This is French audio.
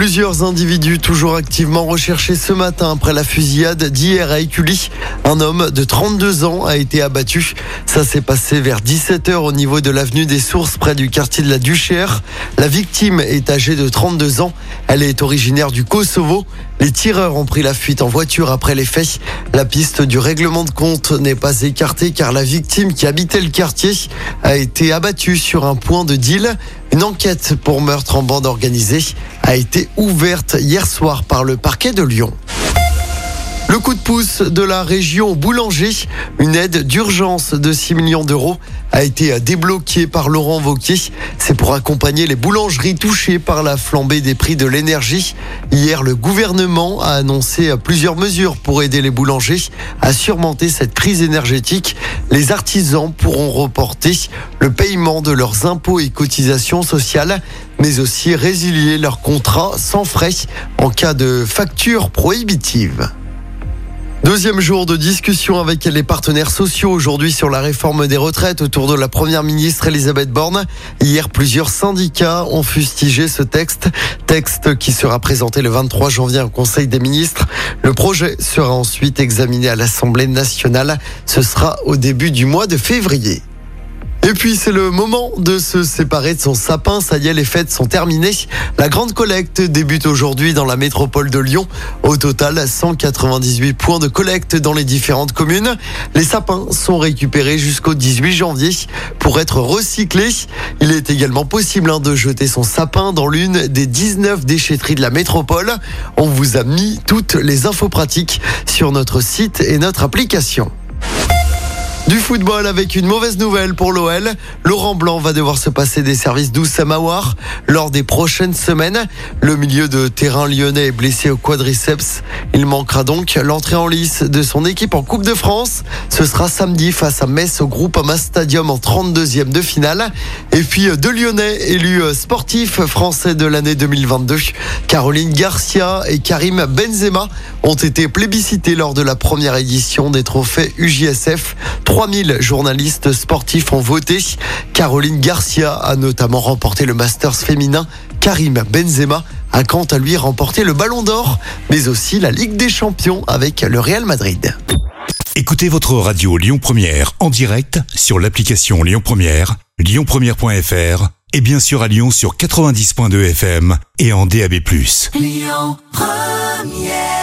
Plusieurs individus toujours activement recherchés ce matin après la fusillade d'hier à Écully. Un homme de 32 ans a été abattu. Ça s'est passé vers 17h au niveau de l'avenue des Sources près du quartier de la Duchère. La victime est âgée de 32 ans. Elle est originaire du Kosovo. Les tireurs ont pris la fuite en voiture après les faits. La piste du règlement de compte n'est pas écartée car la victime qui habitait le quartier a été abattue sur un point de deal. Une enquête pour meurtre en bande organisée a été ouverte hier soir par le parquet de Lyon. Le coup de pouce de la région boulanger, une aide d'urgence de 6 millions d'euros a été débloqué par Laurent Vauquier. C'est pour accompagner les boulangeries touchées par la flambée des prix de l'énergie. Hier, le gouvernement a annoncé plusieurs mesures pour aider les boulangers à surmonter cette crise énergétique. Les artisans pourront reporter le paiement de leurs impôts et cotisations sociales, mais aussi résilier leur contrat sans frais en cas de facture prohibitive. Deuxième jour de discussion avec les partenaires sociaux aujourd'hui sur la réforme des retraites autour de la première ministre Elisabeth Borne. Hier, plusieurs syndicats ont fustigé ce texte, texte qui sera présenté le 23 janvier au Conseil des ministres. Le projet sera ensuite examiné à l'Assemblée nationale. Ce sera au début du mois de février. Et puis c'est le moment de se séparer de son sapin. Ça y est, les fêtes sont terminées. La grande collecte débute aujourd'hui dans la métropole de Lyon. Au total, 198 points de collecte dans les différentes communes. Les sapins sont récupérés jusqu'au 18 janvier pour être recyclés. Il est également possible hein, de jeter son sapin dans l'une des 19 déchetteries de la métropole. On vous a mis toutes les infos pratiques sur notre site et notre application. Du football avec une mauvaise nouvelle pour l'OL. Laurent Blanc va devoir se passer des services Mawar lors des prochaines semaines. Le milieu de terrain lyonnais est blessé au quadriceps. Il manquera donc l'entrée en lice de son équipe en Coupe de France. Ce sera samedi face à Metz au Groupama Stadium en 32e de finale. Et puis deux Lyonnais élus sportifs français de l'année 2022. Caroline Garcia et Karim Benzema ont été plébiscités lors de la première édition des trophées UJSF. 3000 journalistes sportifs ont voté. Caroline Garcia a notamment remporté le Masters féminin. Karim Benzema a quant à lui remporté le Ballon d'Or, mais aussi la Ligue des Champions avec le Real Madrid. Écoutez votre radio Lyon Première en direct sur l'application Lyon Première, lyonpremière.fr et bien sûr à Lyon sur 90.2 FM et en DAB+. Lyon Première